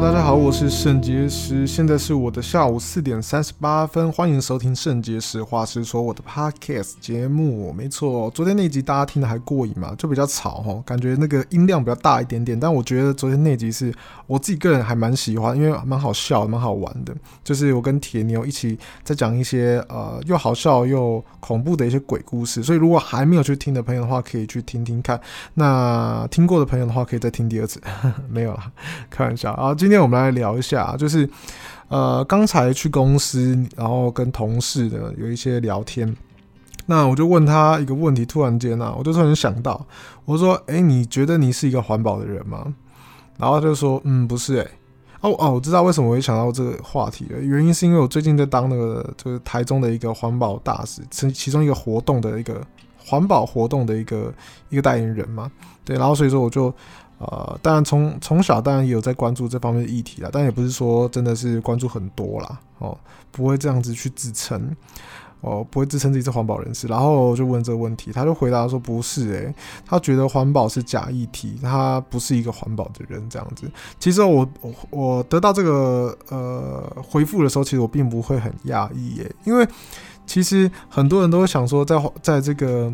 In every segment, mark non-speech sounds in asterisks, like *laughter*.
大家好，我是圣结石，现在是我的下午四点三十八分，欢迎收听圣结石话实说我的 podcast 节目。没错，昨天那集大家听的还过瘾嘛？就比较吵哈，感觉那个音量比较大一点点。但我觉得昨天那集是我自己个人还蛮喜欢，因为蛮好笑，蛮好玩的。就是我跟铁牛一起在讲一些呃又好笑又恐怖的一些鬼故事，所以如果还没有去听的朋友的话，可以去听听看。那听过的朋友的话，可以再听第二次。*laughs* 没有啦，开玩笑啊。今今天我们来聊一下，就是呃，刚才去公司，然后跟同事的有一些聊天，那我就问他一个问题，突然间啊，我就突然想到，我说，哎、你觉得你是一个环保的人吗？然后他就说，嗯，不是、欸，哎，哦哦，我知道为什么我会想到这个话题了，原因是因为我最近在当那个就是台中的一个环保大使，其其中一个活动的一个环保活动的一个一个代言人嘛，对，然后所以说我就。呃，当然从从小当然也有在关注这方面的议题啦，但也不是说真的是关注很多啦，哦，不会这样子去自称，哦，不会自称自己是环保人士。然后就问这个问题，他就回答说不是，诶，他觉得环保是假议题，他不是一个环保的人这样子。其实我我我得到这个呃回复的时候，其实我并不会很讶异耶，因为其实很多人都想说，在在这个。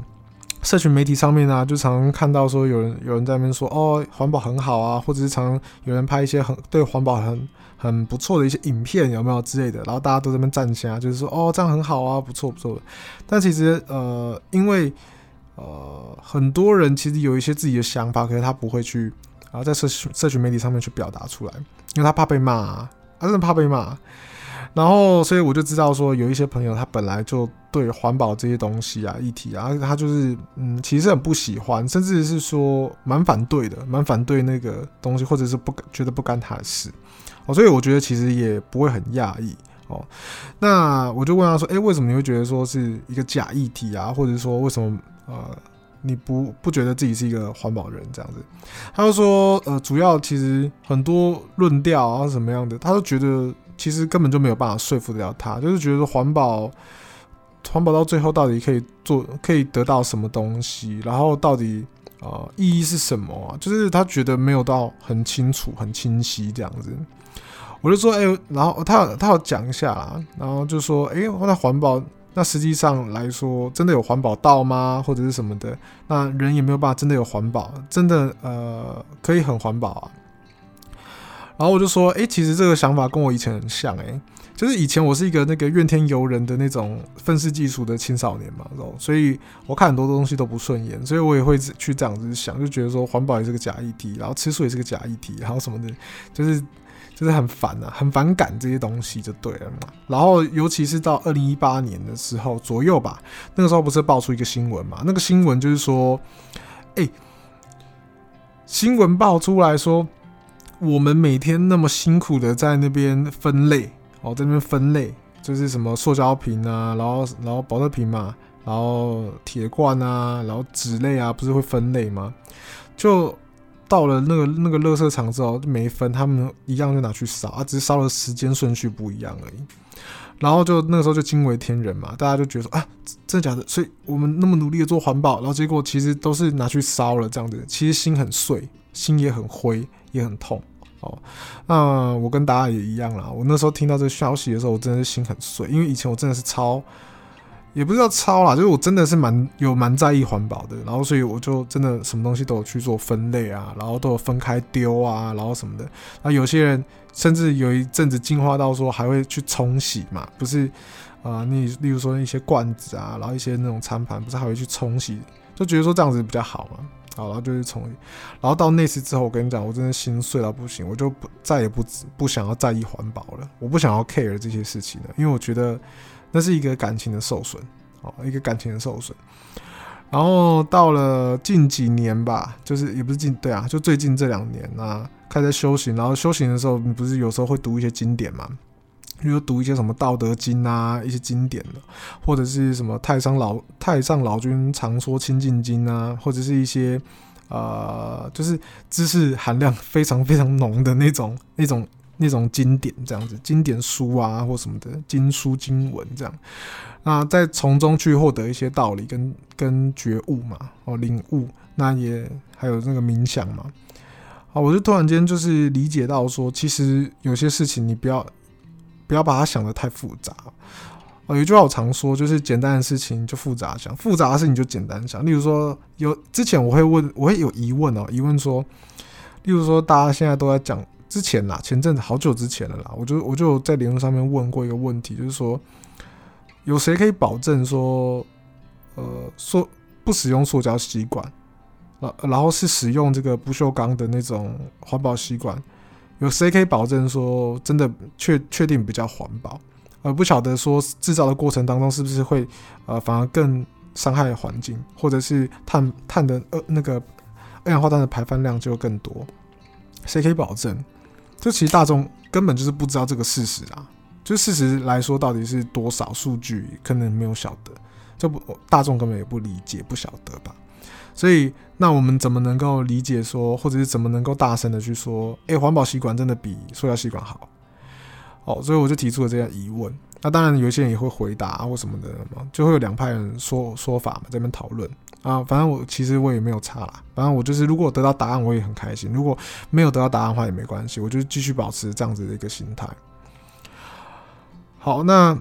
社群媒体上面啊，就常常看到说有人有人在那边说哦，环保很好啊，或者是常有人拍一些很对环保很很不错的一些影片，有没有之类的？然后大家都在那边赞下，就是说哦，这样很好啊，不错不错的。但其实呃，因为呃很多人其实有一些自己的想法，可是他不会去啊在社群社群媒体上面去表达出来，因为他怕被骂，他真的怕被骂。然后，所以我就知道说，有一些朋友他本来就对环保这些东西啊、议题啊，他就是嗯，其实很不喜欢，甚至是说蛮反对的，蛮反对那个东西，或者是不觉得不干他的事哦。所以我觉得其实也不会很讶异哦。那我就问他说：“诶，为什么你会觉得说是一个假议题啊？或者说为什么呃你不不觉得自己是一个环保人这样子？”他就说：“呃，主要其实很多论调啊什么样的，他都觉得。”其实根本就没有办法说服得了他，就是觉得环保，环保到最后到底可以做，可以得到什么东西，然后到底呃意义是什么啊？就是他觉得没有到很清楚、很清晰这样子。我就说，哎、欸，然后他他要讲一下啦，然后就说，哎、欸，那环保，那实际上来说，真的有环保到吗？或者是什么的？那人也没有办法真的有环保，真的呃可以很环保啊？然后我就说，哎、其实这个想法跟我以前很像，哎，就是以前我是一个那个怨天尤人的那种愤世嫉俗的青少年嘛，所以我看很多东西都不顺眼，所以我也会去这样子想，就觉得说环保也是个假议题，然后吃素也是个假议题，然后什么的，就是就是很烦啊，很反感这些东西就对了嘛。然后尤其是到二零一八年的时候左右吧，那个时候不是爆出一个新闻嘛？那个新闻就是说，哎，新闻爆出来说。我们每天那么辛苦的在那边分类，哦，在那边分类，就是什么塑胶瓶啊，然后然后保特瓶嘛，然后铁罐啊，然后纸类啊，不是会分类吗？就到了那个那个垃圾场之后就没分，他们一样就拿去烧啊，只是烧的时间顺序不一样而已。然后就那个时候就惊为天人嘛，大家就觉得说啊，真的假的？所以我们那么努力的做环保，然后结果其实都是拿去烧了这样子，其实心很碎，心也很灰。也很痛哦，那我跟大家也一样啦。我那时候听到这个消息的时候，我真的是心很碎，因为以前我真的是超，也不知道超啦，就是我真的是蛮有蛮在意环保的。然后所以我就真的什么东西都有去做分类啊，然后都有分开丢啊，然后什么的。那有些人甚至有一阵子进化到说还会去冲洗嘛，不是啊？你例如说一些罐子啊，然后一些那种餐盘，不是还会去冲洗，就觉得说这样子比较好嘛。好，然后就是从，然后到那次之后，我跟你讲，我真的心碎到不行，我就不再也不不想要在意环保了，我不想要 care 这些事情了，因为我觉得那是一个感情的受损，哦，一个感情的受损。然后到了近几年吧，就是也不是近，对啊，就最近这两年啊，开始修行，然后修行的时候，你不是有时候会读一些经典吗？比如读一些什么《道德经》啊，一些经典的，或者是什么太上老太上老君常说《清净经》啊，或者是一些呃，就是知识含量非常非常浓的那种、那种、那种经典这样子，经典书啊或什么的经书经文这样，那再从中去获得一些道理跟跟觉悟嘛，哦，领悟，那也还有那个冥想嘛。啊，我就突然间就是理解到说，其实有些事情你不要不要把它想得太复杂。哦，有一句话我常说，就是简单的事情就复杂想，复杂的事情就简单想。例如说，有之前我会问，我会有疑问哦，疑问说，例如说，大家现在都在讲之前啦，前阵子好久之前了啦，我就我就在联络上面问过一个问题，就是说，有谁可以保证说，呃，说不使用塑胶吸管，然，然后是使用这个不锈钢的那种环保吸管，有谁可以保证说真的确确定比较环保？而，不晓得说制造的过程当中是不是会呃反而更伤害环境，或者是碳碳的呃那个二氧化碳的排放量就更多？谁可以保证？这其实大众根本就是不知道这个事实啊！就事实来说，到底是多少数据，可能没有晓得，这不大众根本也不理解，不晓得吧？所以那我们怎么能够理解说，或者是怎么能够大声的去说，诶，环保吸管真的比塑料吸管好？哦，所以我就提出了这样疑问。那当然，有些人也会回答，或什么的嘛，就会有两派人说说法嘛，在这边讨论啊。反正我其实我也没有差啦。反正我就是，如果得到答案，我也很开心；如果没有得到答案的话，也没关系。我就继续保持这样子的一个心态。好，那。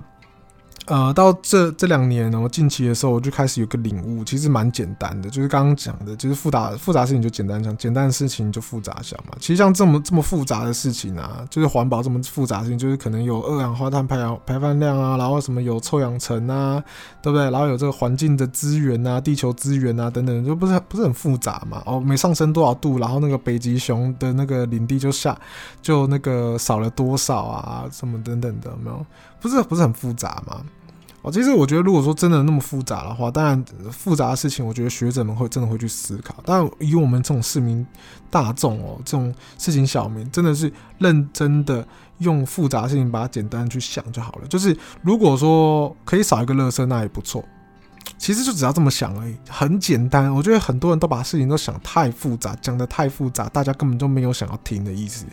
呃，到这这两年呢，我近期的时候我就开始有个领悟，其实蛮简单的，就是刚刚讲的，就是复杂复杂事情就简单讲，简单的事情就复杂想嘛。其实像这么这么复杂的事情啊，就是环保这么复杂的事情，就是可能有二氧化碳排氧排放量啊，然后什么有臭氧层啊，对不对？然后有这个环境的资源啊，地球资源啊等等，就不是不是很复杂嘛。哦，每上升多少度，然后那个北极熊的那个领地就下就那个少了多少啊，什么等等的，有没有？不是不是很复杂吗？哦，其实我觉得，如果说真的那么复杂的话，当然复杂的事情，我觉得学者们会真的会去思考。但，以我们这种市民大众哦，这种事情小民，真的是认真的用复杂的事情把它简单去想就好了。就是如果说可以少一个乐色，那也不错。其实就只要这么想而已，很简单。我觉得很多人都把事情都想太复杂，讲得太复杂，大家根本就没有想要听的意思。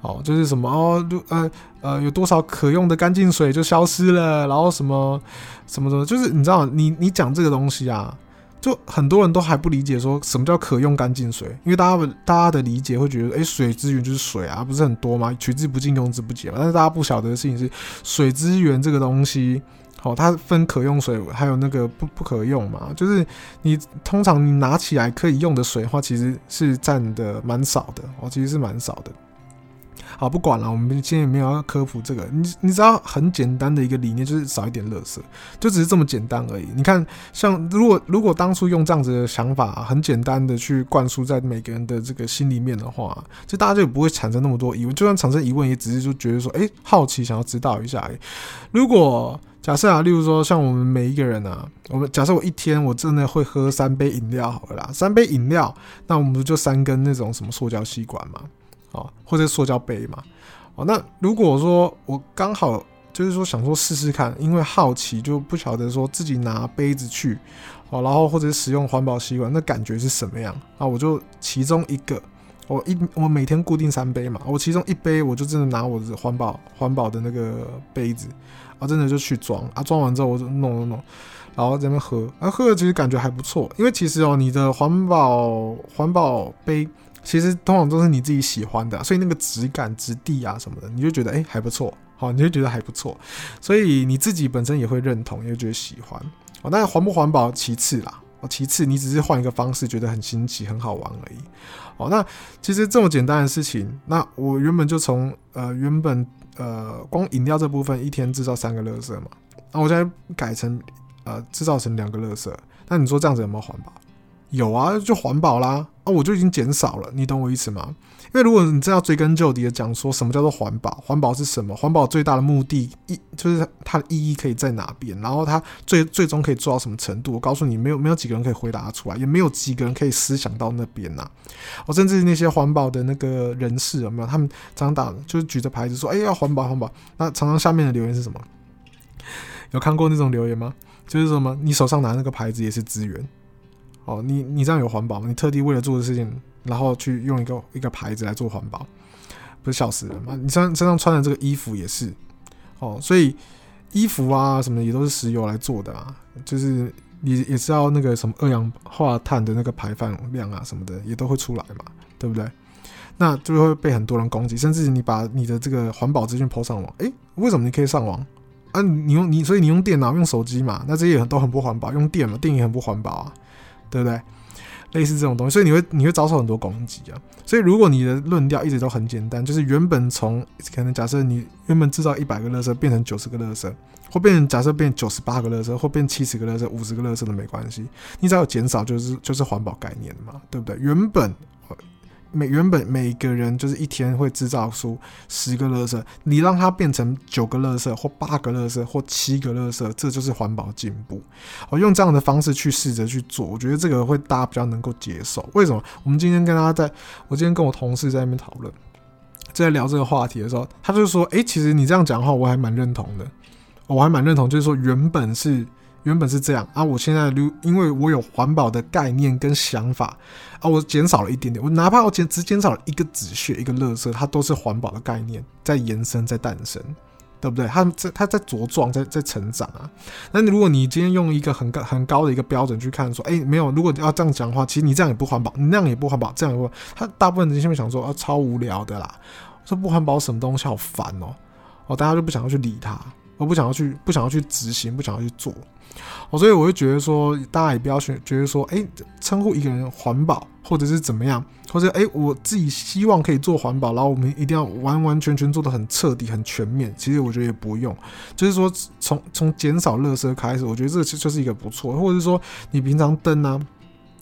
哦，就是什么哦，就呃呃，有多少可用的干净水就消失了，然后什么什么什么，就是你知道，你你讲这个东西啊，就很多人都还不理解说什么叫可用干净水，因为大家大家的理解会觉得，哎，水资源就是水啊，不是很多吗？取之不尽，用之不竭嘛。但是大家不晓得的事情是，水资源这个东西。好，它分可用水，还有那个不不可用嘛。就是你通常你拿起来可以用的水的话，其实是占的蛮少的哦，其实是蛮少的。好，不管了，我们今天也没有要科普这个。你你知道很简单的一个理念，就是少一点垃圾，就只是这么简单而已。你看，像如果如果当初用这样子的想法，很简单的去灌输在每个人的这个心里面的话，就大家就不会产生那么多疑问。就算产生疑问，也只是就觉得说，哎、好奇想要知道一下而已。如果假设啊，例如说像我们每一个人啊，我们假设我一天我真的会喝三杯饮料好了啦，三杯饮料，那我们不就三根那种什么塑胶吸管嘛，哦，或者塑胶杯嘛，哦，那如果说我刚好就是说想说试试看，因为好奇就不晓得说自己拿杯子去，哦，然后或者使用环保吸管，那感觉是什么样啊？我就其中一个，我一我每天固定三杯嘛，我其中一杯我就真的拿我的环保环保的那个杯子。啊，真的就去装啊，装完之后我就弄弄弄，然后在那边喝，啊，喝了其实感觉还不错，因为其实哦，你的环保环保杯其实通常都是你自己喜欢的，所以那个质感、质地啊什么的，你就觉得哎、还不错，好，你就觉得还不错，所以你自己本身也会认同，也会觉得喜欢。哦，那环不环保其次啦，哦，其次你只是换一个方式，觉得很新奇、很好玩而已。哦，那其实这么简单的事情，那我原本就从呃原本。呃，光饮料这部分一天制造三个垃圾嘛，那我现在改成呃制造成两个垃圾，那你说这样子有没有环保？有啊，就环保啦，啊，我就已经减少了，你懂我意思吗？因为如果你真要追根究底的讲，说什么叫做环保？环保是什么？环保最大的目的意就是它的意义可以在哪边？然后它最最终可以做到什么程度？我告诉你，没有没有几个人可以回答出来，也没有几个人可以思想到那边呐。我甚至那些环保的那个人士有没有？他们常常打就是举着牌子说：“哎，要环保，环保。”那常常下面的留言是什么？有看过那种留言吗？就是什么？你手上拿那个牌子也是资源。哦，你你这样有环保吗？你特地为了做的事情，然后去用一个一个牌子来做环保，不是笑死人吗？你身身上穿的这个衣服也是，哦，所以衣服啊什么的也都是石油来做的啊，就是你也知道那个什么二氧化碳的那个排放量啊什么的也都会出来嘛，对不对？那就会被很多人攻击，甚至你把你的这个环保资讯 po 上网，诶，为什么你可以上网？啊，你用你所以你用电脑用手机嘛，那这些都很不环保，用电嘛，电也很不环保啊，对不对？类似这种东西，所以你会你会遭受很多攻击啊。所以如果你的论调一直都很简单，就是原本从可能假设你原本制造一百个垃圾变成九十个垃圾，或变成假设变九十八个垃圾，或变七十个垃圾、五十个垃圾都没关系，你只要减少就是就是环保概念嘛，对不对？原本。每原本每个人就是一天会制造出十个垃圾，你让它变成九个垃圾，或八个垃圾，或七个垃圾，这就是环保进步。我用这样的方式去试着去做，我觉得这个会大家比较能够接受。为什么？我们今天跟大家在，我今天跟我同事在那边讨论，在聊这个话题的时候，他就说：“诶，其实你这样讲的话，我还蛮认同的。我还蛮认同，就是说原本是。”原本是这样啊，我现在如因为我有环保的概念跟想法啊，我减少了一点点，我哪怕我减只减少了一个纸屑一个垃圾，它都是环保的概念在延伸在诞生，对不对？它在它在茁壮在在成长啊。那如果你今天用一个很高很高的一个标准去看，说，哎，没有，如果要这样讲的话，其实你这样也不环保，你那样也不环保，这样也不，他大部分人现在想说啊，超无聊的啦，说不环保什么东西好烦哦，哦，大家就不想要去理它，我不想要去不想要去执行，不想要去做。哦，所以我就觉得说，大家也不要去，觉得说，哎，称呼一个人环保，或者是怎么样，或者哎，我自己希望可以做环保，然后我们一定要完完全全做得很彻底、很全面。其实我觉得也不用，就是说从从减少垃圾开始，我觉得这就就是一个不错，或者是说你平常灯啊，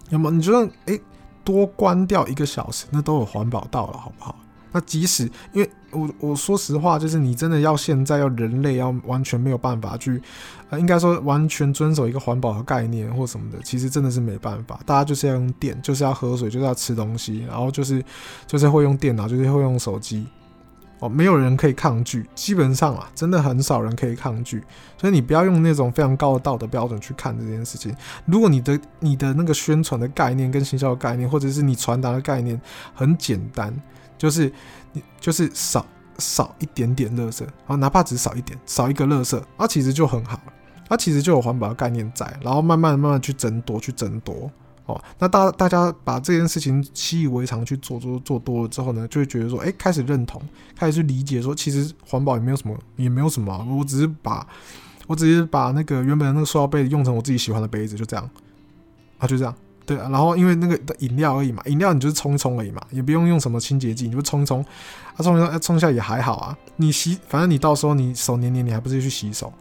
那么你觉得哎，多关掉一个小时，那都有环保到了，好不好？那即使因为我我说实话，就是你真的要现在要人类要完全没有办法去，呃，应该说完全遵守一个环保的概念或什么的，其实真的是没办法。大家就是要用电，就是要喝水，就是要吃东西，然后就是就是会用电脑，就是会用手机，哦，没有人可以抗拒，基本上啊，真的很少人可以抗拒。所以你不要用那种非常高的道德标准去看这件事情。如果你的你的那个宣传的概念跟行销的概念，或者是你传达的概念很简单。就是就是少少一点点垃圾啊，哪怕只少一点，少一个垃圾，啊，其实就很好了，啊，其实就有环保的概念在，然后慢慢慢慢去争夺，去争夺，哦，那大大家把这件事情习以为常去做做做多了之后呢，就会觉得说，哎，开始认同，开始去理解说，其实环保也没有什么，也没有什么，我只是把，我只是把那个原本的那个塑料杯用成我自己喜欢的杯子，就这样，啊，就这样。对啊，然后因为那个的饮料而已嘛，饮料你就是冲一冲而已嘛，也不用用什么清洁剂，你就冲一冲，啊冲一冲，冲下也还好啊。你洗，反正你到时候你手黏黏，你还不是去洗手？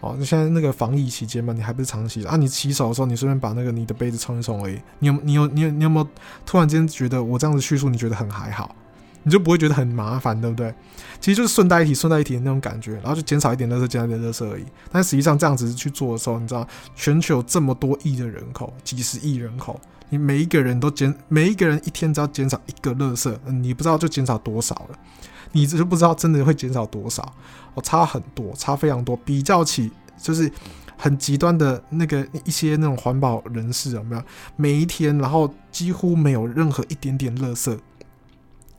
哦，你现在那个防疫期间嘛，你还不是常洗啊？你洗手的时候，你顺便把那个你的杯子冲一冲而已。你有你有你有你有没有突然间觉得我这样子叙述，你觉得很还好？你就不会觉得很麻烦，对不对？其实就是顺带一提，顺带一提的那种感觉，然后就减少一点垃圾，减少一点垃圾而已。但实际上这样子去做的时候，你知道，全球有这么多亿的人口，几十亿人口，你每一个人都减，每一个人一天只要减少一个垃圾，你不知道就减少多少了，你就不知道真的会减少多少，哦，差很多，差非常多。比较起就是很极端的那个一些那种环保人士有没有？每一天，然后几乎没有任何一点点垃圾。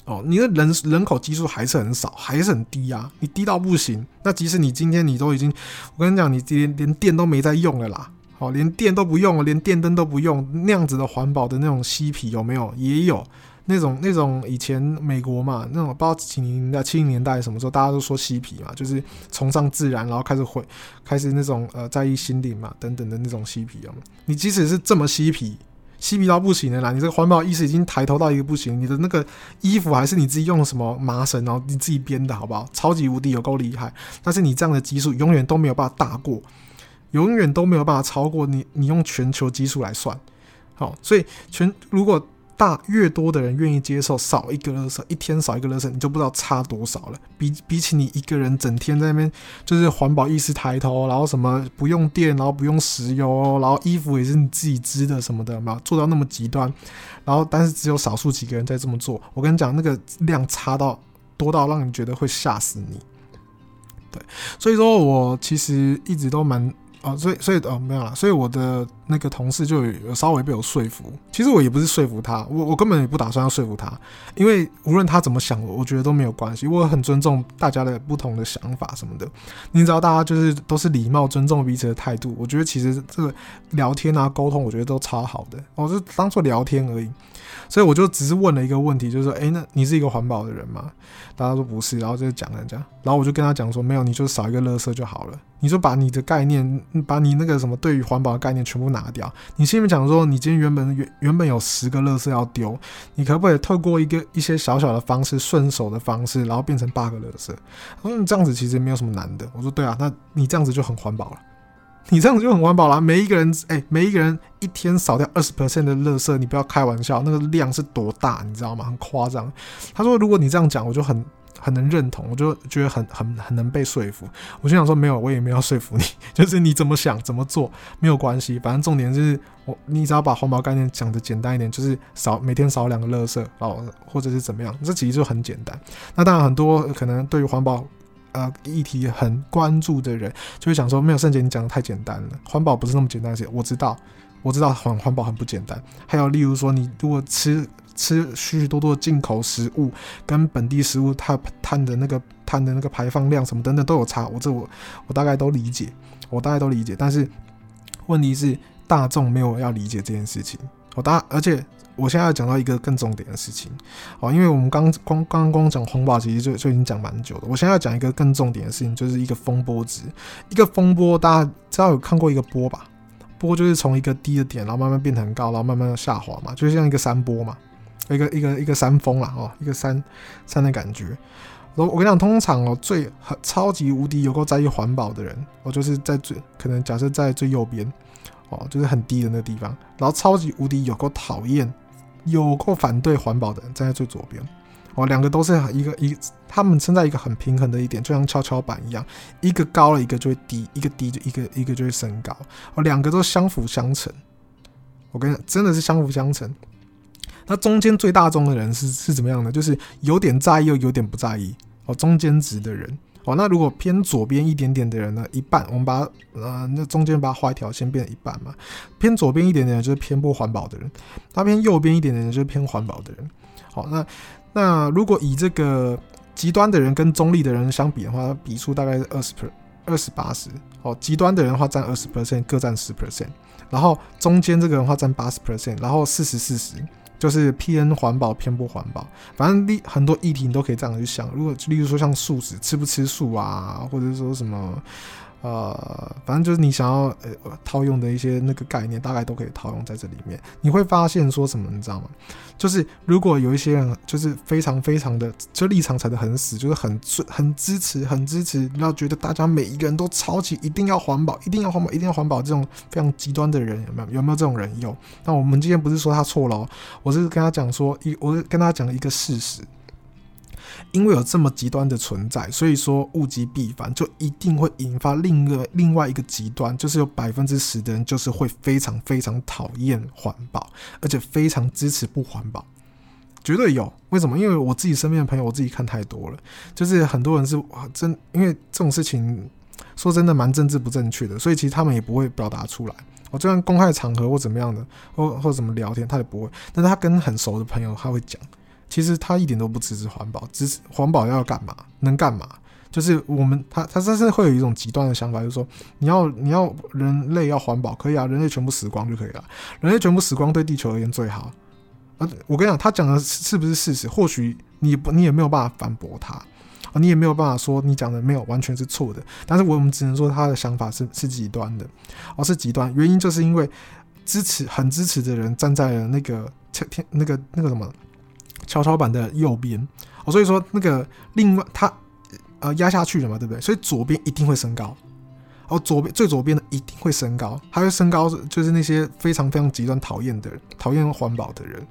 哦，你的人人口基数还是很少，还是很低啊！你低到不行。那即使你今天你都已经，我跟你讲，你连连电都没在用了啦。好，连电都不用了，连电灯都不用，那样子的环保的那种嬉皮有没有？也有那种那种以前美国嘛，那种不知道几零年代、七零年代什么时候，大家都说嬉皮嘛，就是崇尚自然，然后开始会开始那种呃在意心灵嘛等等的那种嬉皮啊。你即使是这么嬉皮。嬉皮到不行的啦！你这个环保意识已经抬头到一个不行，你的那个衣服还是你自己用什么麻绳，然后你自己编的，好不好？超级无敌有够厉害！但是你这样的基数永远都没有办法大过，永远都没有办法超过你。你用全球基数来算，好，所以全如果。大越多的人愿意接受少一个垃圾，一天少一个垃圾，你就不知道差多少了。比比起你一个人整天在那边就是环保意识抬头，然后什么不用电，然后不用石油，然后衣服也是你自己织的什么的嘛，做到那么极端，然后但是只有少数几个人在这么做。我跟你讲，那个量差到多到让你觉得会吓死你。对，所以说我其实一直都蛮哦，所以所以哦没有了，所以我的那个同事就有稍微被我说服。其实我也不是说服他，我我根本也不打算要说服他，因为无论他怎么想，我我觉得都没有关系。我很尊重大家的不同的想法什么的。你知道，大家就是都是礼貌、尊重彼此的态度。我觉得其实这个聊天啊、沟通，我觉得都超好的。我就当做聊天而已。所以我就只是问了一个问题，就是说，诶，那你是一个环保的人吗？大家说不是，然后就讲了讲，然后我就跟他讲说，没有，你就少一个垃圾就好了。你就把你的概念，把你那个什么对于环保的概念全部拿掉。你心里面讲说，你今天原本原原本有十个垃圾要丢，你可不可以透过一个一些小小的方式，顺手的方式，然后变成八个垃圾？他说你这样子其实没有什么难的。我说对啊，那你这样子就很环保了。*laughs* 你这样子就很环保了。每一个人，哎、每一个人一天少掉二十 percent 的垃圾，你不要开玩笑，那个量是多大，你知道吗？很夸张。他说，如果你这样讲，我就很很能认同，我就觉得很很很能被说服。我就想说，没有，我也没有说服你，*laughs* 就是你怎么想怎么做没有关系，反正重点就是我，你只要把环保概念讲得简单一点，就是少每天少两个垃圾，哦，或者是怎么样，这其实就很简单。那当然，很多可能对于环保。呃，议题很关注的人就会讲说，没有圣杰，你讲的太简单了，环保不是那么简单的事。我知道，我知道环环保很不简单。还有例如说，你如果吃吃许许多多的进口食物，跟本地食物它碳的那个碳的那个排放量什么等等都有差，我这我我大概都理解，我大概都理解。但是问题是大众没有要理解这件事情，我大而且。我现在要讲到一个更重点的事情，哦，因为我们刚光刚刚讲环保，其实就就已经讲蛮久了。我现在要讲一个更重点的事情，就是一个风波值。一个风波，大家知道有看过一个波吧？波就是从一个低的点，然后慢慢变成高，然后慢慢的下滑嘛，就像一个山波嘛，一个一个一个山峰啦，哦，一个山山的感觉。我我跟你讲，通常哦，最超级无敌有够在意环保的人，我就是在最可能假设在最右边，哦，就是很低的那个地方，然后超级无敌有够讨厌。有够反对环保的人站在最左边，哦，两个都是一个一，他们撑在一个很平衡的一点，就像跷跷板一样，一个高了一个就会低，一个低就一个一个就会升高，哦，两个都相辅相成。我跟你讲，真的是相辅相成。那中间最大众的人是是怎么样的？就是有点在意又有点不在意，哦，中间值的人。哦，那如果偏左边一点点的人呢？一半，我们把它呃，那中间把它画一条线，变成一半嘛。偏左边一点点就是偏不环保的人，那偏右边一点点就是偏环保的人。好，那那如果以这个极端的人跟中立的人相比的话，比数大概是二十 per 二十八十。哦，极端的人的话占二十 percent，各占十 percent，然后中间这个人的话占八十 percent，然后四十四十。就是偏环保偏不环保，反正例很多议题你都可以这样去想。如果例如说像素食，吃不吃素啊，或者说什么。呃，反正就是你想要呃套用的一些那个概念，大概都可以套用在这里面。你会发现说什么，你知道吗？就是如果有一些人就是非常非常的就立场踩得很死，就是很很支持很支持，要觉得大家每一个人都超级一定要环保，一定要环保，一定要环保这种非常极端的人有没有？有没有这种人？有。那我们今天不是说他错了，我是跟他讲说一，我是跟他讲一个事实。因为有这么极端的存在，所以说物极必反，就一定会引发另一个另外一个极端，就是有百分之十的人就是会非常非常讨厌环保，而且非常支持不环保，绝对有。为什么？因为我自己身边的朋友，我自己看太多了，就是很多人是真，因为这种事情说真的蛮政治不正确的，所以其实他们也不会表达出来。我就算公开场合或怎么样的，或或怎么聊天，他也不会。但是他跟很熟的朋友，他会讲。其实他一点都不支持环保，支持环保要干嘛？能干嘛？就是我们他他甚至会有一种极端的想法，就是说你要你要人类要环保可以啊，人类全部死光就可以了，人类全部死光对地球而言最好。啊，我跟你讲，他讲的是不是事实？或许你不你也没有办法反驳他啊，你也没有办法说你讲的没有完全是错的。但是我们只能说他的想法是是极端的，而，是极端。原因就是因为支持很支持的人站在了那个天那个那个什么。跷跷板的右边。哦，所以说那个另外它呃压下去了嘛，对不对？所以左边一定会升高。哦，左边最左边的一定会升高，它会升高，就是那些非常非常极端讨厌的人，讨厌环保的人。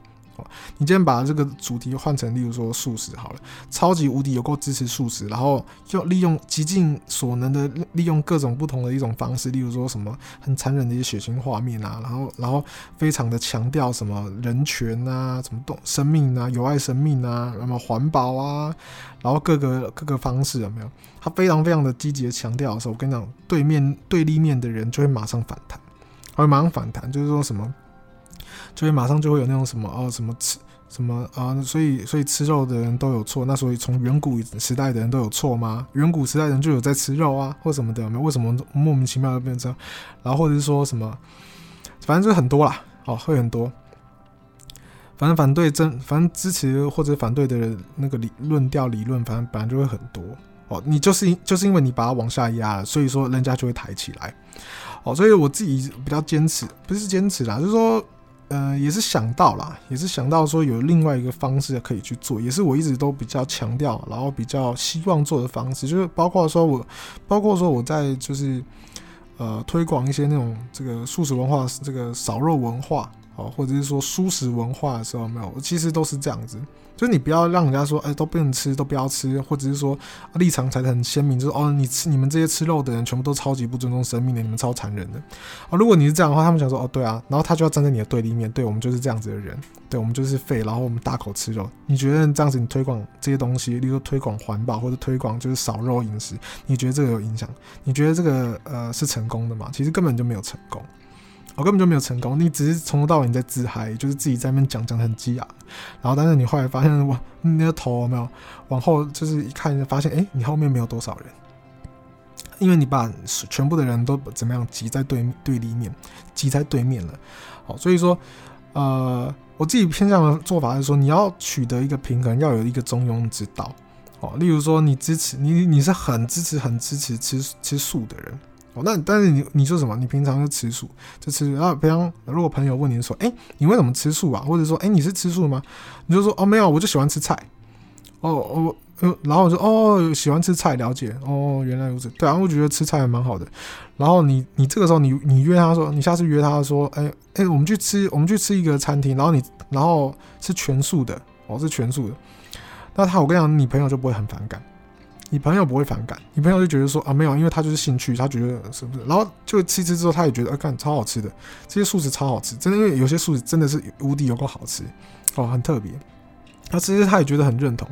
你今天把这个主题换成，例如说素食好了，超级无敌有够支持素食，然后就利用极尽所能的利用各种不同的一种方式，例如说什么很残忍的一些血腥画面啊，然后然后非常的强调什么人权啊，什么动生命啊，有爱生命啊，什么环保啊，然后各个各个方式有没有？他非常非常的积极的强调的时候，我跟你讲，对面对立面的人就会马上反弹，会马上反弹，就是说什么。就会马上就会有那种什么哦，什么吃什么啊，所以所以吃肉的人都有错，那所以从远古时代的人都有错吗？远古时代人就有在吃肉啊，或什么的，没为什么莫名其妙的变成，然后或者是说什么，反正就是很多啦，哦，会很多，反正反对真，反正支持或者反对的人那个理论调理论，反正本来就会很多哦，你就是因就是因为你把它往下压了，所以说人家就会抬起来，哦，所以我自己比较坚持，不是坚持啦，就是说。呃，也是想到啦，也是想到说有另外一个方式可以去做，也是我一直都比较强调，然后比较希望做的方式，就是包括说我，包括说我在就是呃推广一些那种这个素食文化，这个少肉文化，哦，或者是说蔬食文化的时候，没有，其实都是这样子。就是你不要让人家说，哎，都不能吃，都不要吃，或者是说立场才很鲜明，就是哦，你吃你们这些吃肉的人，全部都超级不尊重生命的，你们超残忍的。哦，*laughs* 如果你是这样的话，他们想说，哦，对啊，然后他就要站在你的对立面，对我们就是这样子的人，对我们就是废，然后我们大口吃肉。你觉得这样子你推广这些东西，例如说推广环保或者推广就是少肉饮食，你觉得这个有影响？你觉得这个呃是成功的吗？其实根本就没有成功。我根本就没有成功，你只是从头到尾你在自嗨，就是自己在那边讲讲得很激昂，然后但是你后来发现哇，你的头有没有往后，就是一看发现，哎、你后面没有多少人，因为你把全部的人都怎么样挤在对对立面，挤在对面了，好，所以说，呃，我自己偏向的做法是说，你要取得一个平衡，要有一个中庸之道，哦，例如说你支持你你是很支持很支持吃吃素的人。哦，那但是你你说什么？你平常就吃素，就吃。然后平常如果朋友问你说，哎、你为什么吃素啊？或者说，哎、你是吃素吗？你就说，哦，没有，我就喜欢吃菜。哦，哦，然后我就哦，喜欢吃菜，了解。哦，原来如此。对啊，我觉得吃菜还蛮好的。然后你你这个时候你你约他说，你下次约他说，哎、哎、我们去吃，我们去吃一个餐厅，然后你然后是全素的，哦，是全素的。那他我跟你讲，你朋友就不会很反感。你朋友不会反感，你朋友就觉得说啊没有，因为他就是兴趣，他觉得是不是？然后就吃吃之后，他也觉得啊，看超好吃的，这些素食超好吃，真的，因为有些素食真的是无敌有够好吃哦，很特别。那其实他也觉得很认同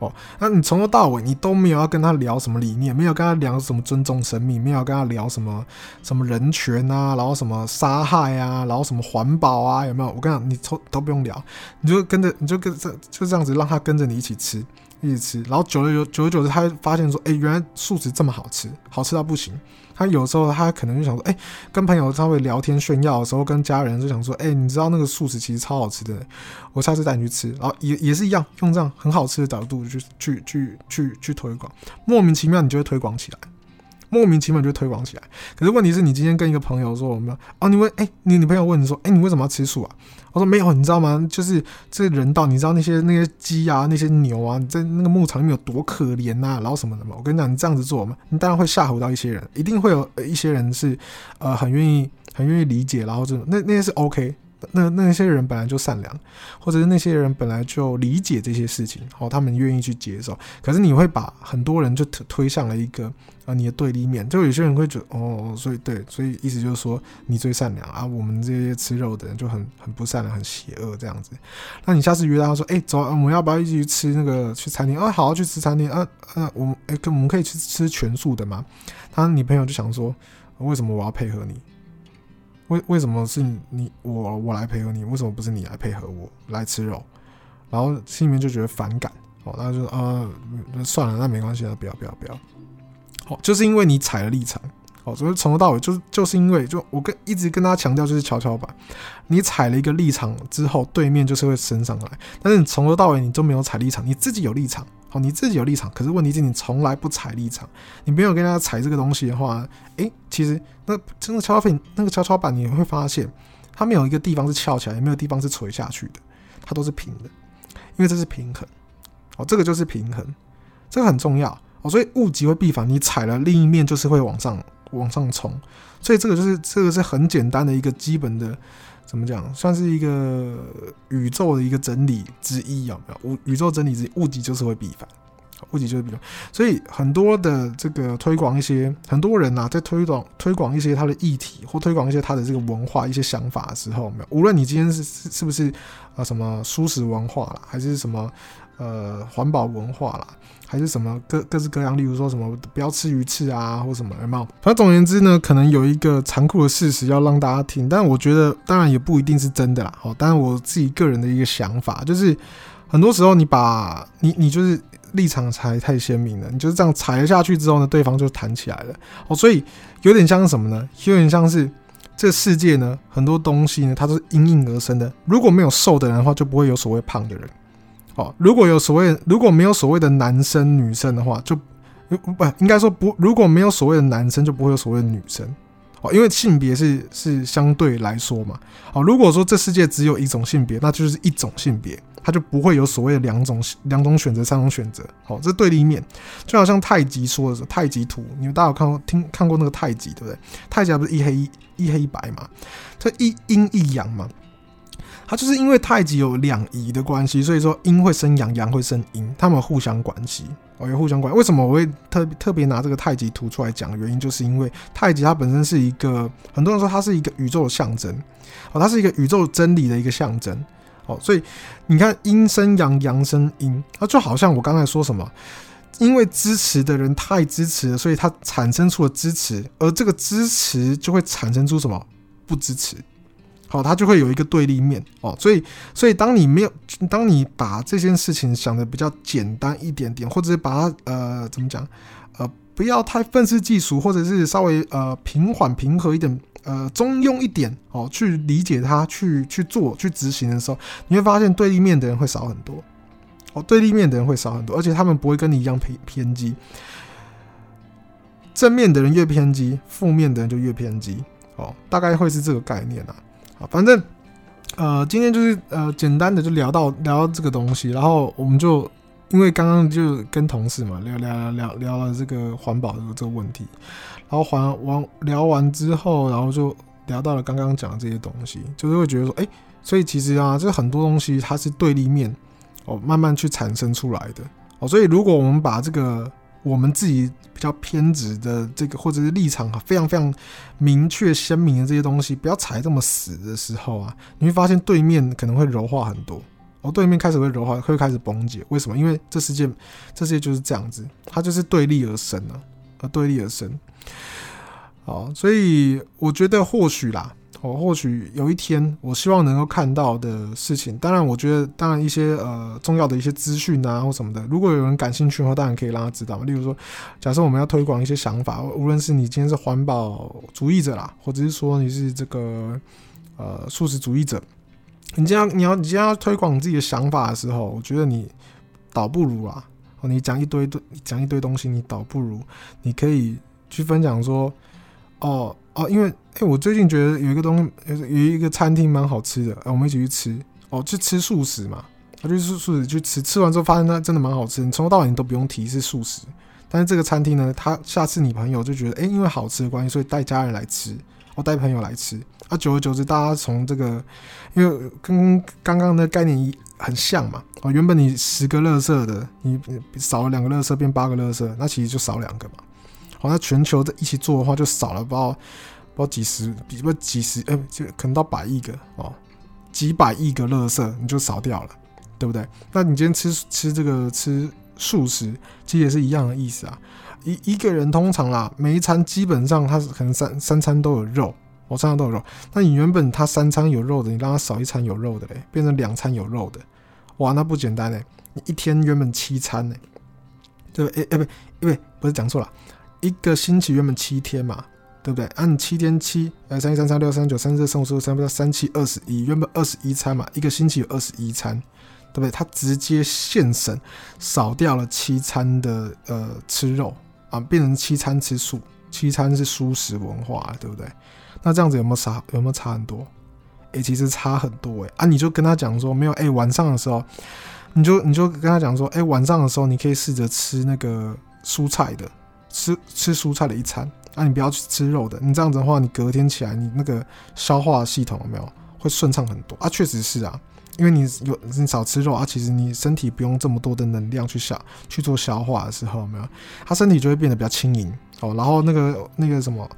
哦。那你从头到尾你都没有要跟他聊什么理念，没有跟他聊什么尊重生命，没有跟他聊什么什么人权啊，然后什么杀害啊，然后什么环保啊，有没有？我跟你讲，你都都不用聊，你就跟着，你就跟着就这样子让他跟着你一起吃。一直吃，然后久了久久了久了，他会发现说，哎、原来素食这么好吃，好吃到不行。他有时候他可能就想说，哎、跟朋友他会聊天炫耀的时候，跟家人就想说，哎、你知道那个素食其实超好吃的，我下次带你去吃。然后也也是一样，用这样很好吃的角度去去去去去推广，莫名其妙你就会推广起来。莫名其妙就推广起来，可是问题是你今天跟一个朋友说我们哦，你问哎、你女朋友问你说哎、你为什么要吃素啊？我说没有，你知道吗？就是这人道，你知道那些那些鸡啊，那些牛啊，在那个牧场里面有多可怜呐、然后什么的嘛。我跟你讲，你这样子做嘛，你当然会吓唬到一些人，一定会有一些人是呃很愿意很愿意理解，然后这种那那些是 OK。那那些人本来就善良，或者是那些人本来就理解这些事情，好，他们愿意去接受。可是你会把很多人就推推向了一个啊你的对立面，就有些人会觉得哦，所以对，所以意思就是说你最善良啊，我们这些吃肉的人就很很不善良，很邪恶这样子。那你下次约他说，哎、欸，走，我们要不要一起去吃那个去餐厅？啊，好好，去吃餐厅啊啊，我们哎，可、我们可以去吃全素的吗？他女朋友就想说，为什么我要配合你？为为什么是你我我来配合你？为什么不是你来配合我来吃肉？然后心里面就觉得反感，哦，那就啊，那，算了，那没关系了，不要不要不要。好，就是因为你踩了立场，哦，所以从头到尾就是就是因为就我跟一直跟大家强调就是跷跷板，你踩了一个立场之后，对面就是会升上来，但是你从头到尾你都没有踩立场，你自己有立场。好，你自己有立场，可是问题是你从来不踩立场，你没有跟大家踩这个东西的话，诶，其实那真的跷跷板，那个跷跷板你会发现，它没有一个地方是翘起来，也没有地方是垂下去的，它都是平的，因为这是平衡。哦，这个就是平衡，这个很重要哦。所以物极会必反，你踩了另一面就是会往上往上冲，所以这个就是这个是很简单的一个基本的怎么讲，算是一个宇宙的一个真理之一，有没有？宇宇宙真理之一，物极就是会必反。物极就是必反，所以很多的这个推广一些很多人呐、啊，在推广推广一些他的议题或推广一些他的这个文化一些想法的时候，没有，无论你今天是是不是啊、什么舒适文化啦，还是什么呃环保文化啦，还是什么各各式各样，例如说什么不要吃鱼翅啊或什么，有没有？反正总而言之呢，可能有一个残酷的事实要让大家听，但我觉得当然也不一定是真的啦。好，当然我自己个人的一个想法就是，很多时候你把你你就是。立场才太鲜明了，你就是这样踩下去之后呢，对方就弹起来了哦，所以有点像什么呢？有点像是这世界呢，很多东西呢，它都是因应而生的。如果没有瘦的人的话，就不会有所谓胖的人。如果有所谓，如果没有所谓的男生女生的话，就不应该说不，如果没有所谓的男生，就不会有所谓的女生。哦，因为性别是是相对来说嘛。哦，如果说这世界只有一种性别，那就是一种性别。它就不会有所谓的两种两种选择、三种选择，好，这对立面，就好像太极说的是太极图，你们大家有看过听看过那个太极对不对？太极不是一黑一一黑一白嘛，这一阴一阳嘛，它就是因为太极有两仪的关系，所以说阴会生阳，阳会生阴，它们互相关系，哦，有互相关。为什么我会特特别拿这个太极图出来讲原因，就是因为太极它本身是一个很多人说它是一个宇宙的象征，哦，它是一个宇宙真理的一个象征。哦，所以你看，阴生阳，阳生阴，它就好像我刚才说什么，因为支持的人太支持了，所以它产生出了支持，而这个支持就会产生出什么不支持，好，它就会有一个对立面哦。所以，所以当你没有，当你把这件事情想的比较简单一点点，或者是把它呃怎么讲，呃不要太愤世嫉俗，或者是稍微呃平缓平和一点。呃，中庸一点哦，去理解它，去去做，去执行的时候，你会发现对立面的人会少很多。哦，对立面的人会少很多，而且他们不会跟你一样偏偏激。正面的人越偏激，负面的人就越偏激。哦，大概会是这个概念啊。反正呃，今天就是呃，简单的就聊到聊到这个东西，然后我们就因为刚刚就跟同事嘛聊聊聊聊了这个环保的这个问题。然后还完聊完之后，然后就聊到了刚刚讲的这些东西，就是会觉得说，哎，所以其实啊，这很多东西它是对立面哦，慢慢去产生出来的哦。所以如果我们把这个我们自己比较偏执的这个，或者是立场非常非常明确鲜明的这些东西，不要踩这么死的时候啊，你会发现对面可能会柔化很多哦，对面开始会柔化，会开始崩解。为什么？因为这世界，这世界就是这样子，它就是对立而生啊，而对立而生。好，所以我觉得或许啦，哦，或许有一天，我希望能够看到的事情。当然，我觉得，当然一些呃重要的一些资讯啊或什么的，如果有人感兴趣的话，当然可以让他知道。例如说，假设我们要推广一些想法，无论是你今天是环保主义者啦，或者是说你是这个呃素食主义者，你今天你要你今天要推广自己的想法的时候，我觉得你倒不如啊，你讲一堆堆讲一堆东西，你倒不如你可以去分享说。哦哦，因为哎、我最近觉得有一个东西，有有一个餐厅蛮好吃的，哎，我们一起去吃。哦，去吃素食嘛，他就素素食去吃，吃完之后发现它真的蛮好吃，你从头到尾你都不用提是素食。但是这个餐厅呢，他下次你朋友就觉得，哎、因为好吃的关系，所以带家人来吃，哦带朋友来吃。啊，久而久之，大家从这个，因为跟刚刚的概念很像嘛。哦，原本你十个垃圾的，你少了两个垃圾变八个垃圾，那其实就少两个嘛。好，那全球在一起做的话，就少了不知道不知道几十，比不几十，哎、欸，就可能到百亿个哦，几百亿个垃圾你就少掉了，对不对？那你今天吃吃这个吃素食，其实也是一样的意思啊。一一个人通常啦，每一餐基本上他可能三三餐都有肉，我、哦、三餐都有肉。那你原本他三餐有肉的，你让他少一餐有肉的嘞，变成两餐有肉的，哇，那不简单嘞！你一天原本七餐呢，对不对？哎、欸、哎、不，因为不是讲错了。一个星期原本七天嘛，对不对？按、七天七，呃，三一三三六三九三四三五四五三八三七二十一，原本二十一餐嘛，一个星期有二十一餐，对不对？他直接现省，少掉了七餐的呃吃肉啊，变成七餐吃素，七餐是素食文化，对不对？那这样子有没有差？有没有差很多？诶、其实差很多诶、啊，你就跟他讲说没有，诶、晚上的时候，你就你就跟他讲说，诶、晚上的时候你可以试着吃那个蔬菜的。吃吃蔬菜的一餐，啊，你不要去吃肉的。你这样子的话，你隔天起来，你那个消化系统有没有会顺畅很多啊，确实是啊，因为你有你少吃肉啊，其实你身体不用这么多的能量去消去做消化的时候，有没有，它身体就会变得比较轻盈哦，然后那个那个什么。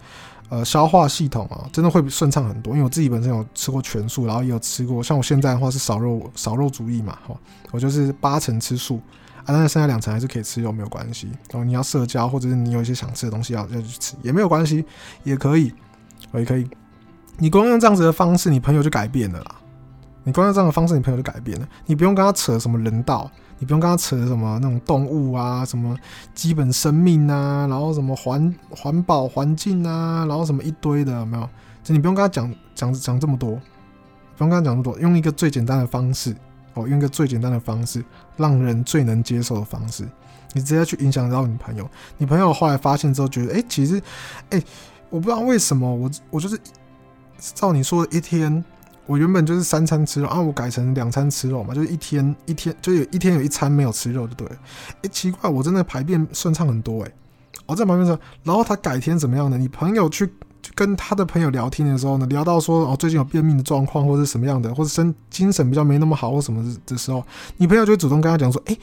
呃，消化系统啊，真的会顺畅很多。因为我自己本身有吃过全素，然后也有吃过，像我现在的话是少肉少肉主义嘛，哈，我就是八成吃素啊，但是剩下两层还是可以吃肉，没有关系。然后你要社交，或者是你有一些想吃的东西要要去吃，也没有关系，也可以，也可以。你光用这样子的方式，你朋友就改变了啦。你光用这样的方式，你朋友就改变了，你不用跟他扯什么人道。你不用跟他扯什么那种动物啊，什么基本生命啊，然后什么环环保环境啊，然后什么一堆的，有没有？就你不用跟他讲讲讲这么多，不用跟他讲这么多，用一个最简单的方式哦，用一个最简单的方式，让人最能接受的方式，你直接去影响到你朋友。你朋友后来发现之后，觉得哎、其实哎、我不知道为什么我我就是照你说的一天。我原本就是三餐吃肉啊，我改成两餐吃肉嘛，就是一天一天就有一天有一餐没有吃肉就对了。哎、奇怪，我真的排便顺畅很多哎、我在旁边说，然后他改天怎么样呢？你朋友去跟他的朋友聊天的时候呢，聊到说哦最近有便秘的状况或者什么样的，或者身精神比较没那么好或什么的时候，你朋友就会主动跟他讲说，哎、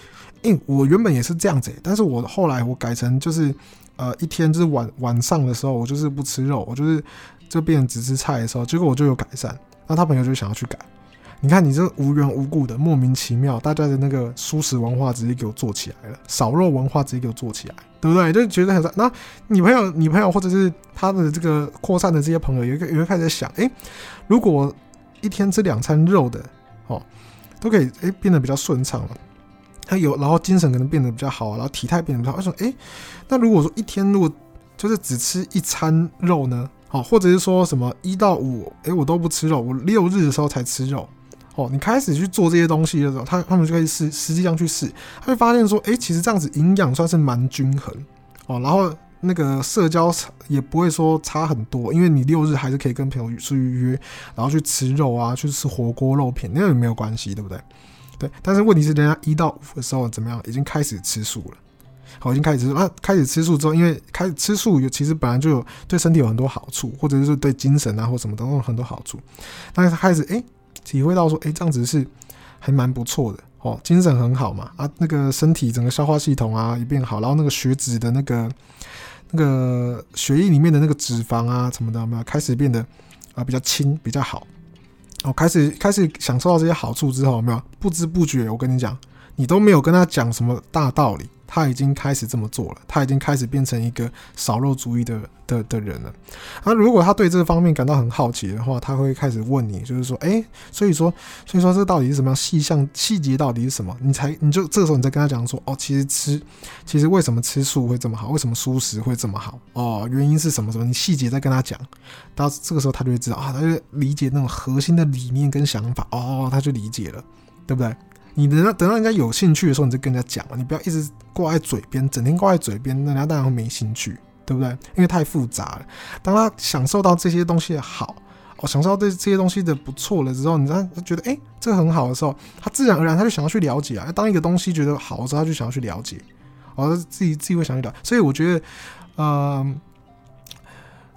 欸、哎、我原本也是这样子、但是我后来我改成就是呃一天就是晚晚上的时候，我就是不吃肉，我就是就变只吃菜的时候，结果我就有改善。那他朋友就想要去改，你看你这无缘无故的莫名其妙，大家的那个素食文化直接给我做起来了，少肉文化直接给我做起来，对不对？就觉得很那你朋友、你朋友或者是他的这个扩散的这些朋友，有一个有一开始想，哎、如果一天吃两餐肉的，哦，都可以哎、变得比较顺畅了，他有然后精神可能变得比较好，然后体态变得比较好。他说，哎、那如果说一天如果就是只吃一餐肉呢？好，或者是说什么一到五，诶，我都不吃肉，我六日的时候才吃肉。你开始去做这些东西的时候，他他们就可以试，实际上去试，他会发现说，诶，其实这样子营养算是蛮均衡。哦，然后那个社交也不会说差很多，因为你六日还是可以跟朋友出去约，然后去吃肉啊，去吃火锅肉片，那个也没有关系，对不对？对。但是问题是，人家一到五的时候怎么样，已经开始吃素了。好，已经开始吃素。那开始吃素之后，因为开始吃素有其实本来就有对身体有很多好处，或者是对精神啊或什么都有很多好处。但是他开始哎、体会到说，哎、这样子是还蛮不错的哦，精神很好嘛啊，那个身体整个消化系统啊也变好，然后那个血脂的那个那个血液里面的那个脂肪啊什么的，有没有开始变得啊比较轻比较好。哦，开始开始享受到这些好处之后，有没有不知不觉我跟你讲，你都没有跟他讲什么大道理。他已经开始这么做了，他已经开始变成一个少肉主义的的的人了。那如果他对这方面感到很好奇的话，他会开始问你，就是说，哎，所以说，所以说这到底是什么样？细项细节到底是什么？你才你就这个时候你再跟他讲说，哦，其实吃，其实为什么吃素会这么好？为什么素食会这么好？哦，原因是什么什么？你细节再跟他讲，到这个时候他就会知道啊，他就理解那种核心的理念跟想法，哦，他就理解了，对不对？你等到等到人家有兴趣的时候，你就跟人家讲了。你不要一直挂在嘴边，整天挂在嘴边，那人家当然会没兴趣，对不对？因为太复杂了。当他享受到这些东西的好，哦，享受到这这些东西的不错了之后，你让他觉得哎、这个很好的时候，他自然而然他就想要去了解啊。当一个东西觉得好的时候，他就想要去了解，哦，自己自己会想去了解。所以我觉得，嗯、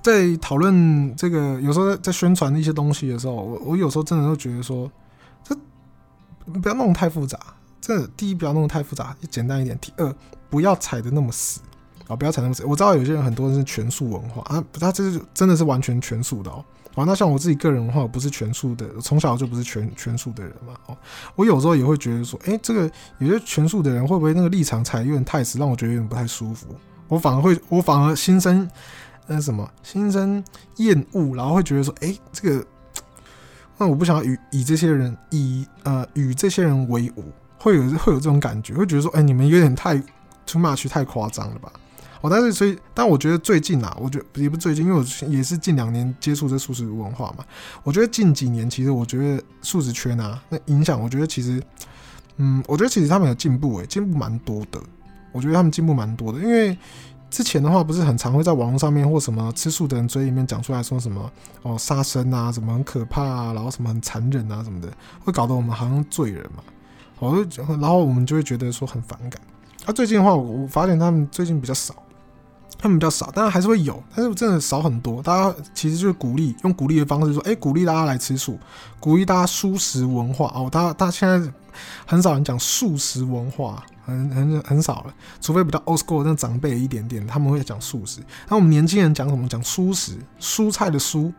在讨论这个有时候在宣传一些东西的时候，我我有时候真的会觉得说。不要弄太复杂，这第一不要弄得太复杂，简单一点。第二，不要踩得那么死啊，不要踩那么死。我知道有些人很多人是全素文化啊，他这是真的是完全全素的哦。啊，那像我自己个人的话，我不是全素的，从小就不是全全素的人嘛。哦，我有时候也会觉得说，哎，这个有些全素的人会不会那个立场踩有点太死，让我觉得有点不太舒服。我反而会，我反而心生那什么，心生厌恶，然后会觉得说，哎，这个。那我不想要与以这些人以呃与这些人为伍，会有会有这种感觉，会觉得说，哎、你们有点太 too much 太夸张了吧？哦，但是所以，但我觉得最近啊，我觉得也不最近，因为我也是近两年接触这素食文化嘛。我觉得近几年其实我觉得素食圈啊，那影响，我觉得其实，嗯，我觉得其实他们有进步、欸，诶，进步蛮多的。我觉得他们进步蛮多的，因为。之前的话不是很常会在网络上面或什么吃素的人嘴里面讲出来说什么哦杀生啊什么很可怕啊，然后什么很残忍啊什么的，会搞得我们好像罪人嘛，我哦，然后我们就会觉得说很反感。啊，最近的话我，我发现他们最近比较少，他们比较少，当然还是会有，但是真的少很多。大家其实就是鼓励，用鼓励的方式说，哎、鼓励大家来吃素，鼓励大家素食文化哦。大家大家现在很少人讲素食文化，很很很少了，除非比较 old school 那长辈一点点，他们会讲素食。那我们年轻人讲什么？讲蔬食，蔬菜的蔬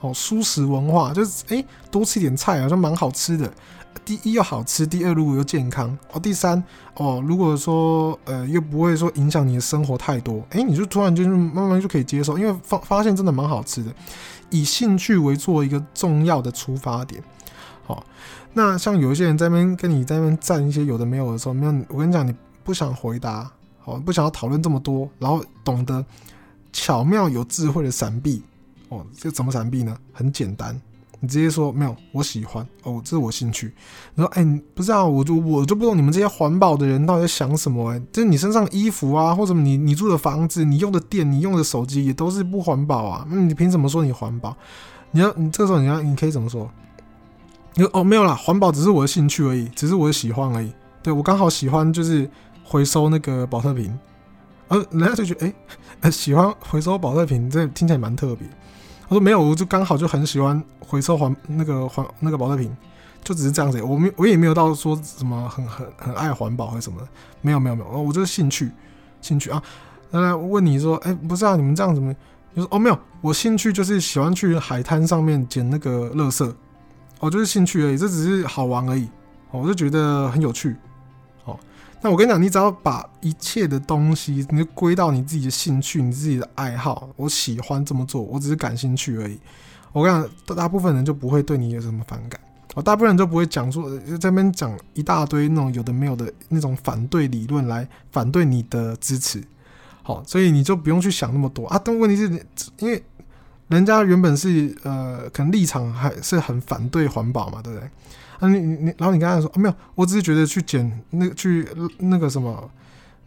哦，蔬食文化就是哎、多吃一点菜好像蛮好吃的。第一又好吃，第二如果又健康哦，第三哦，如果说呃又不会说影响你的生活太多，哎，你就突然就慢慢就可以接受，因为发发现真的蛮好吃的，以兴趣为做一个重要的出发点。好、哦，那像有一些人在那边跟你在那边赞一些有的没有的时候，没有，我跟你讲，你不想回答，好、哦，不想要讨论这么多，然后懂得巧妙有智慧的闪避，哦，这怎么闪避呢？很简单。你直接说没有，我喜欢哦，这是我兴趣。你说，哎、欸，不知道，我就我就不懂你们这些环保的人到底在想什么、哎，就是你身上衣服啊，或者你你住的房子，你用的电，你用的手机，也都是不环保啊。那你凭什么说你环保？你要你这时候你要你可以怎么说？你说哦，没有啦，环保只是我的兴趣而已，只是我的喜欢而已。对，我刚好喜欢就是回收那个保特瓶，而人家就觉得哎、*laughs* 喜欢回收保特瓶，这听起来蛮特别。我说没有，我就刚好就很喜欢回收环那个环那个保特瓶，就只是这样子。我没我也没有到说什么很很很爱环保或者什么的，没有没有没有，我就是兴趣兴趣啊。来问你说，哎、不是啊，你们这样怎么？你说哦没有，我兴趣就是喜欢去海滩上面捡那个垃圾，哦就是兴趣而已，这只是好玩而已，我就觉得很有趣。那我跟你讲，你只要把一切的东西，你就归到你自己的兴趣、你自己的爱好。我喜欢这么做，我只是感兴趣而已。我跟你讲，大部分人就不会对你有什么反感。我大部分人就不会讲说，在那边讲一大堆那种有的没有的那种反对理论来反对你的支持。好，所以你就不用去想那么多啊。但问题是，因为人家原本是呃，可能立场还是很反对环保嘛，对不对？啊，你你然后你刚才说啊，没有，我只是觉得去捡那去那个什么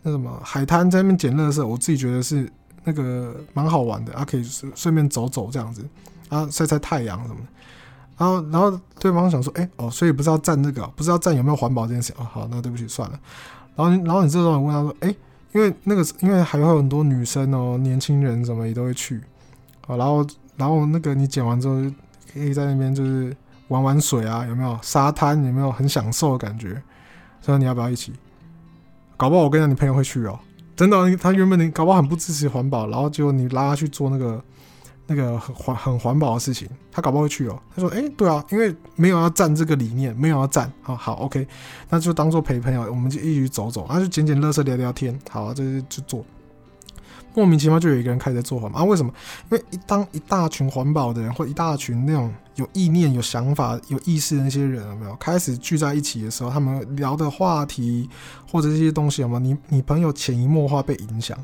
那什么海滩在那边捡垃圾，我自己觉得是那个蛮好玩的啊，可以顺顺便走走这样子啊，晒晒太阳什么的。然后然后对方想说，哎、哦，所以不是要站这个，不是要站有没有环保这件事哦，好，那对不起，算了。然后然后你这时候问他说，哎、因为那个因为还有很多女生哦，年轻人什么也都会去啊，然后然后那个你捡完之后可以在那边就是。玩玩水啊，有没有沙滩？有没有很享受的感觉？所以你要不要一起？搞不好我跟你讲，你朋友会去哦。真的，他原本你搞不好很不支持环保，然后结果你拉他去做那个那个很环很环保的事情，他搞不好会去哦。他说：“哎，对啊，因为没有要占这个理念，没有要占。好好，OK，那就当做陪朋友，我们就一起走走，那就捡捡垃圾，聊聊天。好啊，这就就做。”莫名其妙就有一个人开始在做环保啊？为什么？因为一当一大群环保的人，或一大群那种有意念、有想法、有意识的那些人，有没有开始聚在一起的时候，他们聊的话题或者这些东西，有没有？你你朋友潜移默化被影响，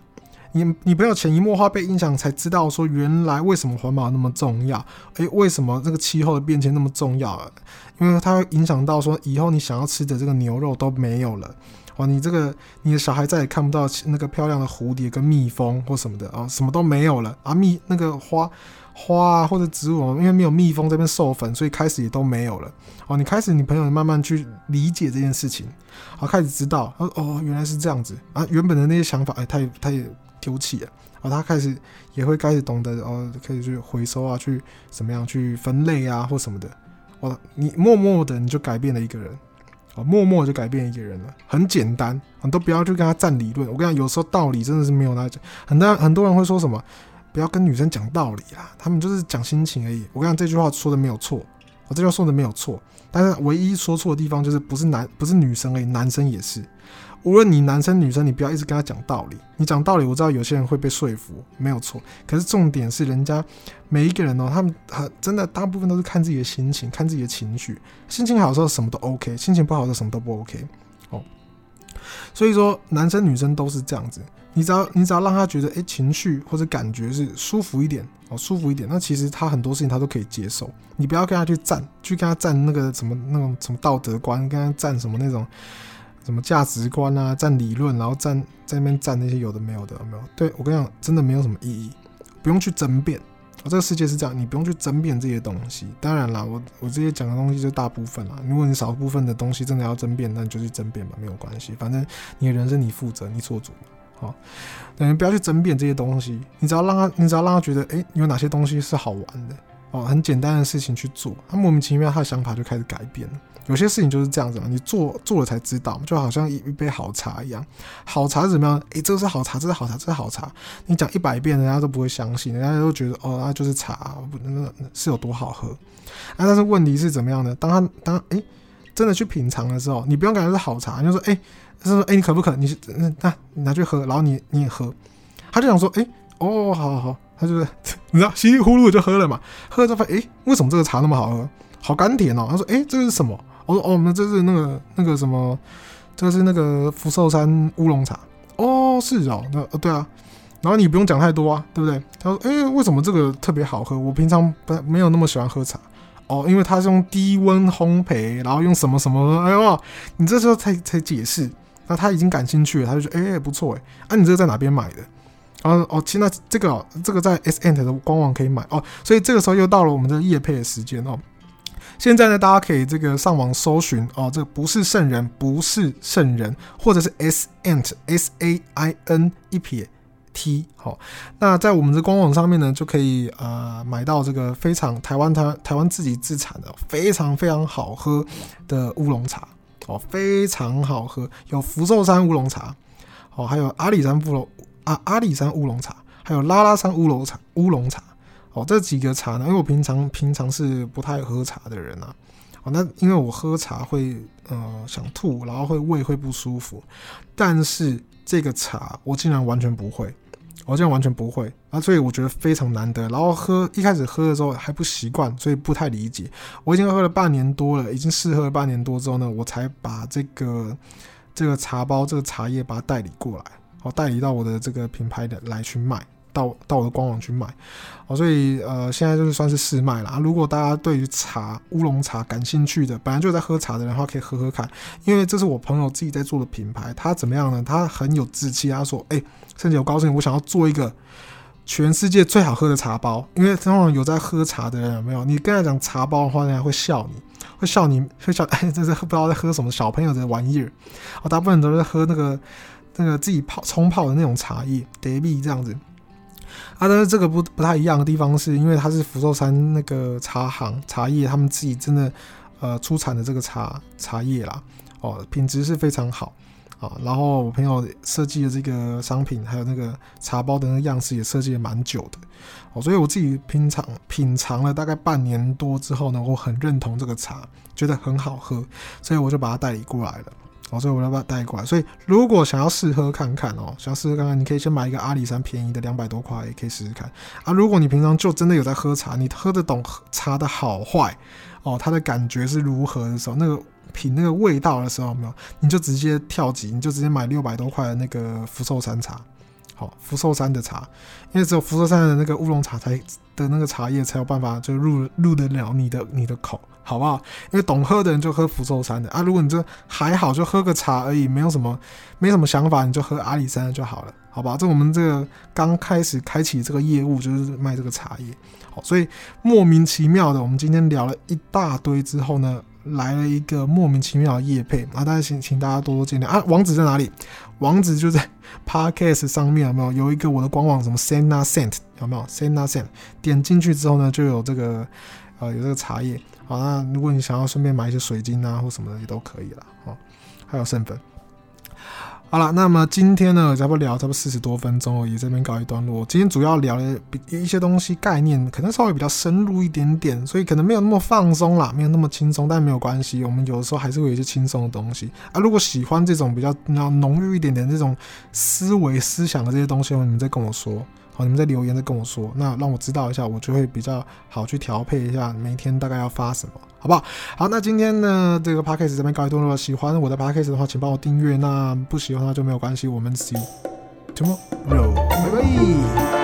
你你朋友潜移默化被影响，才知道说原来为什么环保那么重要？诶、为什么这个气候的变迁那么重要？啊因为它会影响到说以后你想要吃的这个牛肉都没有了。哦，你这个你的小孩再也看不到那个漂亮的蝴蝶跟蜜蜂或什么的啊、什么都没有了啊，蜜那个花花啊或者植物，因为没有蜜蜂这边授粉，所以开始也都没有了。哦，你开始你朋友慢慢去理解这件事情，啊，开始知道，哦，原来是这样子啊，原本的那些想法，哎，他也他也丢弃了啊，他开始也会开始懂得哦，可以去回收啊，去怎么样去分类啊或什么的，哦，你默默的你就改变了一个人。哦默默就改变一个人了，很简单，你都不要去跟他战理论。我跟你讲，有时候道理真的是没有那讲。很多很多人会说什么，不要跟女生讲道理啦，他们就是讲心情而已。我跟你讲，这句话说的没有错，我这句话说的没有错，但是唯一说错的地方就是不是男不是女生而已，男生也是。无论你男生女生，你不要一直跟他讲道理。你讲道理，我知道有些人会被说服，没有错。可是重点是，人家每一个人哦，他们很真的，大部分都是看自己的心情，看自己的情绪。心情好的时候什么都 OK，心情不好的时候什么都不 OK。哦，所以说男生女生都是这样子。你只要你只要让他觉得，诶，情绪或者感觉是舒服一点哦，舒服一点，那其实他很多事情他都可以接受。你不要跟他去战，去跟他战那个什么那种什么道德观，跟他战什么那种。什么价值观啊，站理论，然后站在那边站那些有的没有的，有没有？对，我跟你讲，真的没有什么意义，不用去争辩。我这个世界是这样，你不用去争辩这些东西。当然啦，我我这些讲的东西就大部分啦。如果你少部分的东西真的要争辩，那你就去争辩吧，没有关系。反正你的人生你负责，你做主。好，等于不要去争辩这些东西，你只要让他，你只要让他觉得，哎，有哪些东西是好玩的，哦，很简单的事情去做，他莫名其妙他的想法就开始改变了。有些事情就是这样子嘛，你做做了才知道，就好像一一杯好茶一样，好茶是怎么样？诶，这个是好茶，这是好茶，这是好茶。你讲一百遍，人家都不会相信，人家都觉得哦，那就是茶，不，那是有多好喝。啊，但是问题是怎么样呢？当他当诶真的去品尝的时候，你不用感觉是好茶，你就说诶，他说诶，你渴不渴？你那那你拿去喝，然后你你也喝，他就想说诶，哦，好好好，他就是 *laughs* 你知道稀里糊涂就喝了嘛，喝了之后发现诶，为什么这个茶那么好喝？好甘甜哦。他说诶，这个是什么？我说哦，那这是那个那个什么，这个是那个福寿山乌龙茶哦，是哦，那呃对啊，然后你不用讲太多啊，对不对？他说，哎，为什么这个特别好喝？我平常不没有那么喜欢喝茶哦，因为它是用低温烘焙，然后用什么什么，哎呦，你这时候才才解释，那他已经感兴趣了，他就觉得哎不错哎，啊你这个在哪边买的？然后哦，其实那这个这个在 SNT 的官网可以买哦，所以这个时候又到了我们的业配的时间哦。现在呢，大家可以这个上网搜寻哦，这个不是圣人，不是圣人，或者是 SCENT S A I N 一撇 T 好，那在我们的官网上面呢，就可以呃买到这个非常台湾台台湾自己自产的非常非常好喝的乌龙茶哦，非常好喝，有福寿山乌龙茶哦，还有阿里山乌龙啊阿里山乌龙茶，还有拉拉山乌龙茶乌龙茶。哦，这几个茶呢，因为我平常平常是不太喝茶的人啊。哦，那因为我喝茶会呃想吐，然后会胃会不舒服。但是这个茶我竟然完全不会，我这样完全不会啊，所以我觉得非常难得。然后喝一开始喝的时候还不习惯，所以不太理解。我已经喝了半年多了，已经试喝了半年多之后呢，我才把这个这个茶包这个茶叶把它代理过来，哦，代理到我的这个品牌的来去卖。到到我的官网去买，哦，所以呃，现在就是算是试卖了啊。如果大家对于茶乌龙茶感兴趣的，本来就在喝茶的人的话，可以喝喝看，因为这是我朋友自己在做的品牌。他怎么样呢？他很有志气，他说：“哎、欸，圣杰，我告诉你，我想要做一个全世界最好喝的茶包。因为通常有在喝茶的人有没有？你跟他讲茶包的话，人家会笑你，会笑你，会笑，哎，*laughs* 这是不知道在喝什么小朋友的玩意儿。哦，大部分都是喝那个那个自己泡冲泡的那种茶叶，德碧这样子。”啊，但是这个不不太一样的地方，是因为它是福寿山那个茶行茶叶，他们自己真的呃出产的这个茶茶叶啦，哦，品质是非常好啊。然后我朋友设计的这个商品，还有那个茶包的那个样式也设计了蛮久的，哦，所以我自己品尝品尝了大概半年多之后呢，我很认同这个茶，觉得很好喝，所以我就把它代理过来了。哦，所以我要把它带过来。所以如果想要试喝看看哦，想要试喝看看，你可以先买一个阿里山便宜的两百多块，也可以试试看啊。如果你平常就真的有在喝茶，你喝得懂茶的好坏哦，它的感觉是如何的时候，那个品那个味道的时候，没有，你就直接跳级，你就直接买六百多块的那个福寿山茶。好，福寿山的茶，因为只有福寿山的那个乌龙茶才的那个茶叶才有办法就入入得了你的你的口，好不好？因为懂喝的人就喝福寿山的啊，如果你这还好就喝个茶而已，没有什么没什么想法，你就喝阿里山的就好了，好吧？这我们这个刚开始开启这个业务就是卖这个茶叶，好，所以莫名其妙的，我们今天聊了一大堆之后呢，来了一个莫名其妙的夜配啊，大家请请大家多多见谅啊，网址在哪里？网址就在 *laughs* Podcast 上面有没有？有一个我的官网，什么 Senna Scent 有没有？Senna Scent 点进去之后呢，就有这个呃有这个茶叶。好，那如果你想要顺便买一些水晶啊或什么的也都可以了。哦，还有圣粉。好了，那么今天呢，差不多聊差不多四十多分钟哦，也这边告一段落。今天主要聊的比一些东西概念，可能稍微比较深入一点点，所以可能没有那么放松啦，没有那么轻松，但没有关系，我们有的时候还是会有一些轻松的东西啊。如果喜欢这种比较要浓郁一点点这种思维思想的这些东西的话，你们再跟我说。好，你们在留言在跟我说，那让我知道一下，我就会比较好去调配一下每天大概要发什么，好不好？好，那今天呢，这个 podcast 这边告一段落。喜欢我的 podcast 的话，请帮我订阅。那不喜欢的话就没有关系，我们 see tomorrow，拜拜。